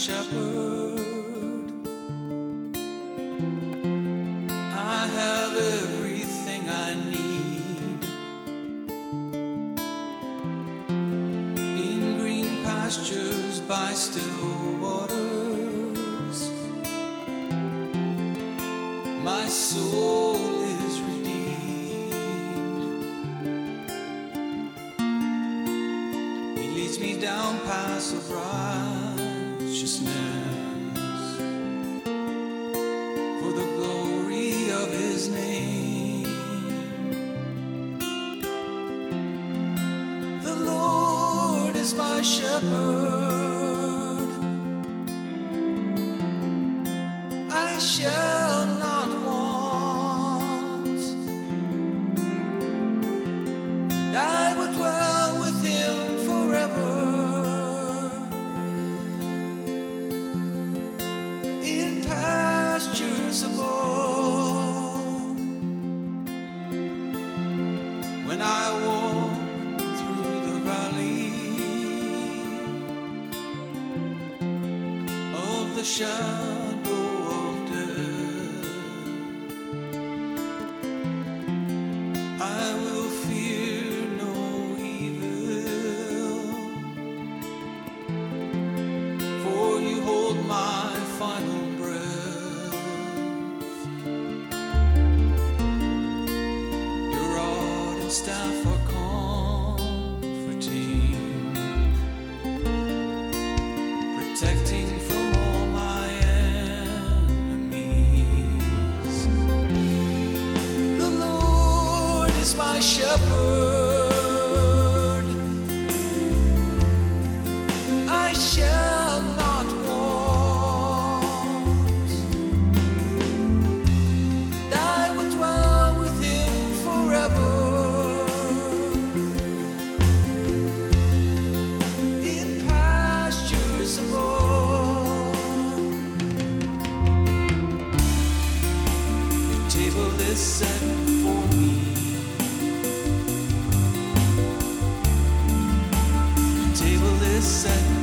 shepherd. I have everything I need in green pastures by still waters. My soul is redeemed. He leads me down paths of right for the glory of his name. The Lord is my shepherd. I shall. when I walk through the valley of the shadow. star for The table is set